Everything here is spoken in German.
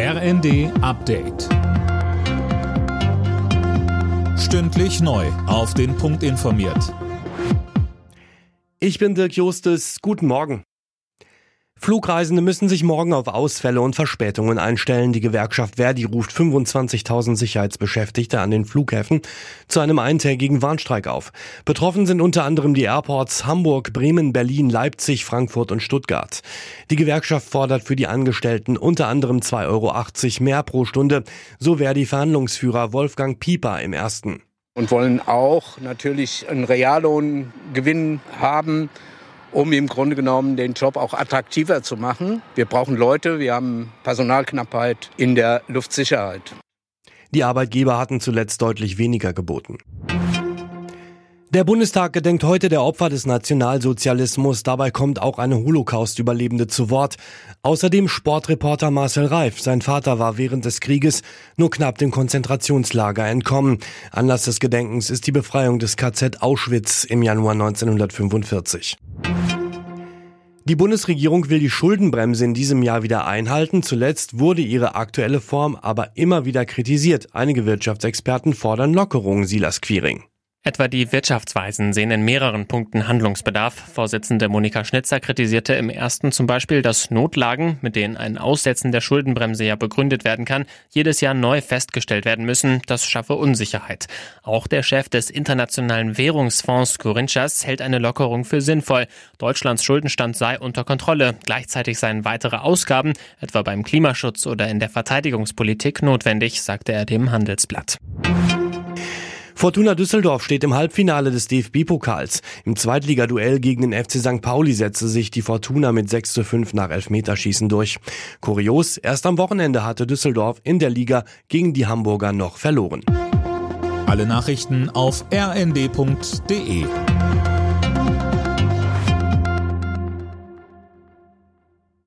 RND Update. Stündlich neu. Auf den Punkt informiert. Ich bin Dirk Justes. Guten Morgen. Flugreisende müssen sich morgen auf Ausfälle und Verspätungen einstellen. Die Gewerkschaft Verdi ruft 25.000 Sicherheitsbeschäftigte an den Flughäfen zu einem eintägigen Warnstreik auf. Betroffen sind unter anderem die Airports Hamburg, Bremen, Berlin, Leipzig, Frankfurt und Stuttgart. Die Gewerkschaft fordert für die Angestellten unter anderem 2,80 Euro mehr pro Stunde. So Verdi Verhandlungsführer Wolfgang Pieper im ersten. Und wollen auch natürlich einen Reallohngewinn haben um im Grunde genommen den Job auch attraktiver zu machen. Wir brauchen Leute, wir haben Personalknappheit in der Luftsicherheit. Die Arbeitgeber hatten zuletzt deutlich weniger geboten. Der Bundestag gedenkt heute der Opfer des Nationalsozialismus. Dabei kommt auch eine Holocaust-Überlebende zu Wort. Außerdem Sportreporter Marcel Reif. Sein Vater war während des Krieges nur knapp dem Konzentrationslager entkommen. Anlass des Gedenkens ist die Befreiung des KZ Auschwitz im Januar 1945. Die Bundesregierung will die Schuldenbremse in diesem Jahr wieder einhalten. Zuletzt wurde ihre aktuelle Form aber immer wieder kritisiert. Einige Wirtschaftsexperten fordern Lockerungen, Silas Quiring. Etwa die Wirtschaftsweisen sehen in mehreren Punkten Handlungsbedarf. Vorsitzende Monika Schnitzer kritisierte im ersten zum Beispiel, dass Notlagen, mit denen ein Aussetzen der Schuldenbremse ja begründet werden kann, jedes Jahr neu festgestellt werden müssen. Das schaffe Unsicherheit. Auch der Chef des Internationalen Währungsfonds Corinchas hält eine Lockerung für sinnvoll. Deutschlands Schuldenstand sei unter Kontrolle. Gleichzeitig seien weitere Ausgaben, etwa beim Klimaschutz oder in der Verteidigungspolitik, notwendig, sagte er dem Handelsblatt. Fortuna Düsseldorf steht im Halbfinale des DFB-Pokals. Im Zweitligaduell gegen den FC St. Pauli setzte sich die Fortuna mit 6 zu 5 nach Elfmeterschießen durch. Kurios, erst am Wochenende hatte Düsseldorf in der Liga gegen die Hamburger noch verloren. Alle Nachrichten auf rnd.de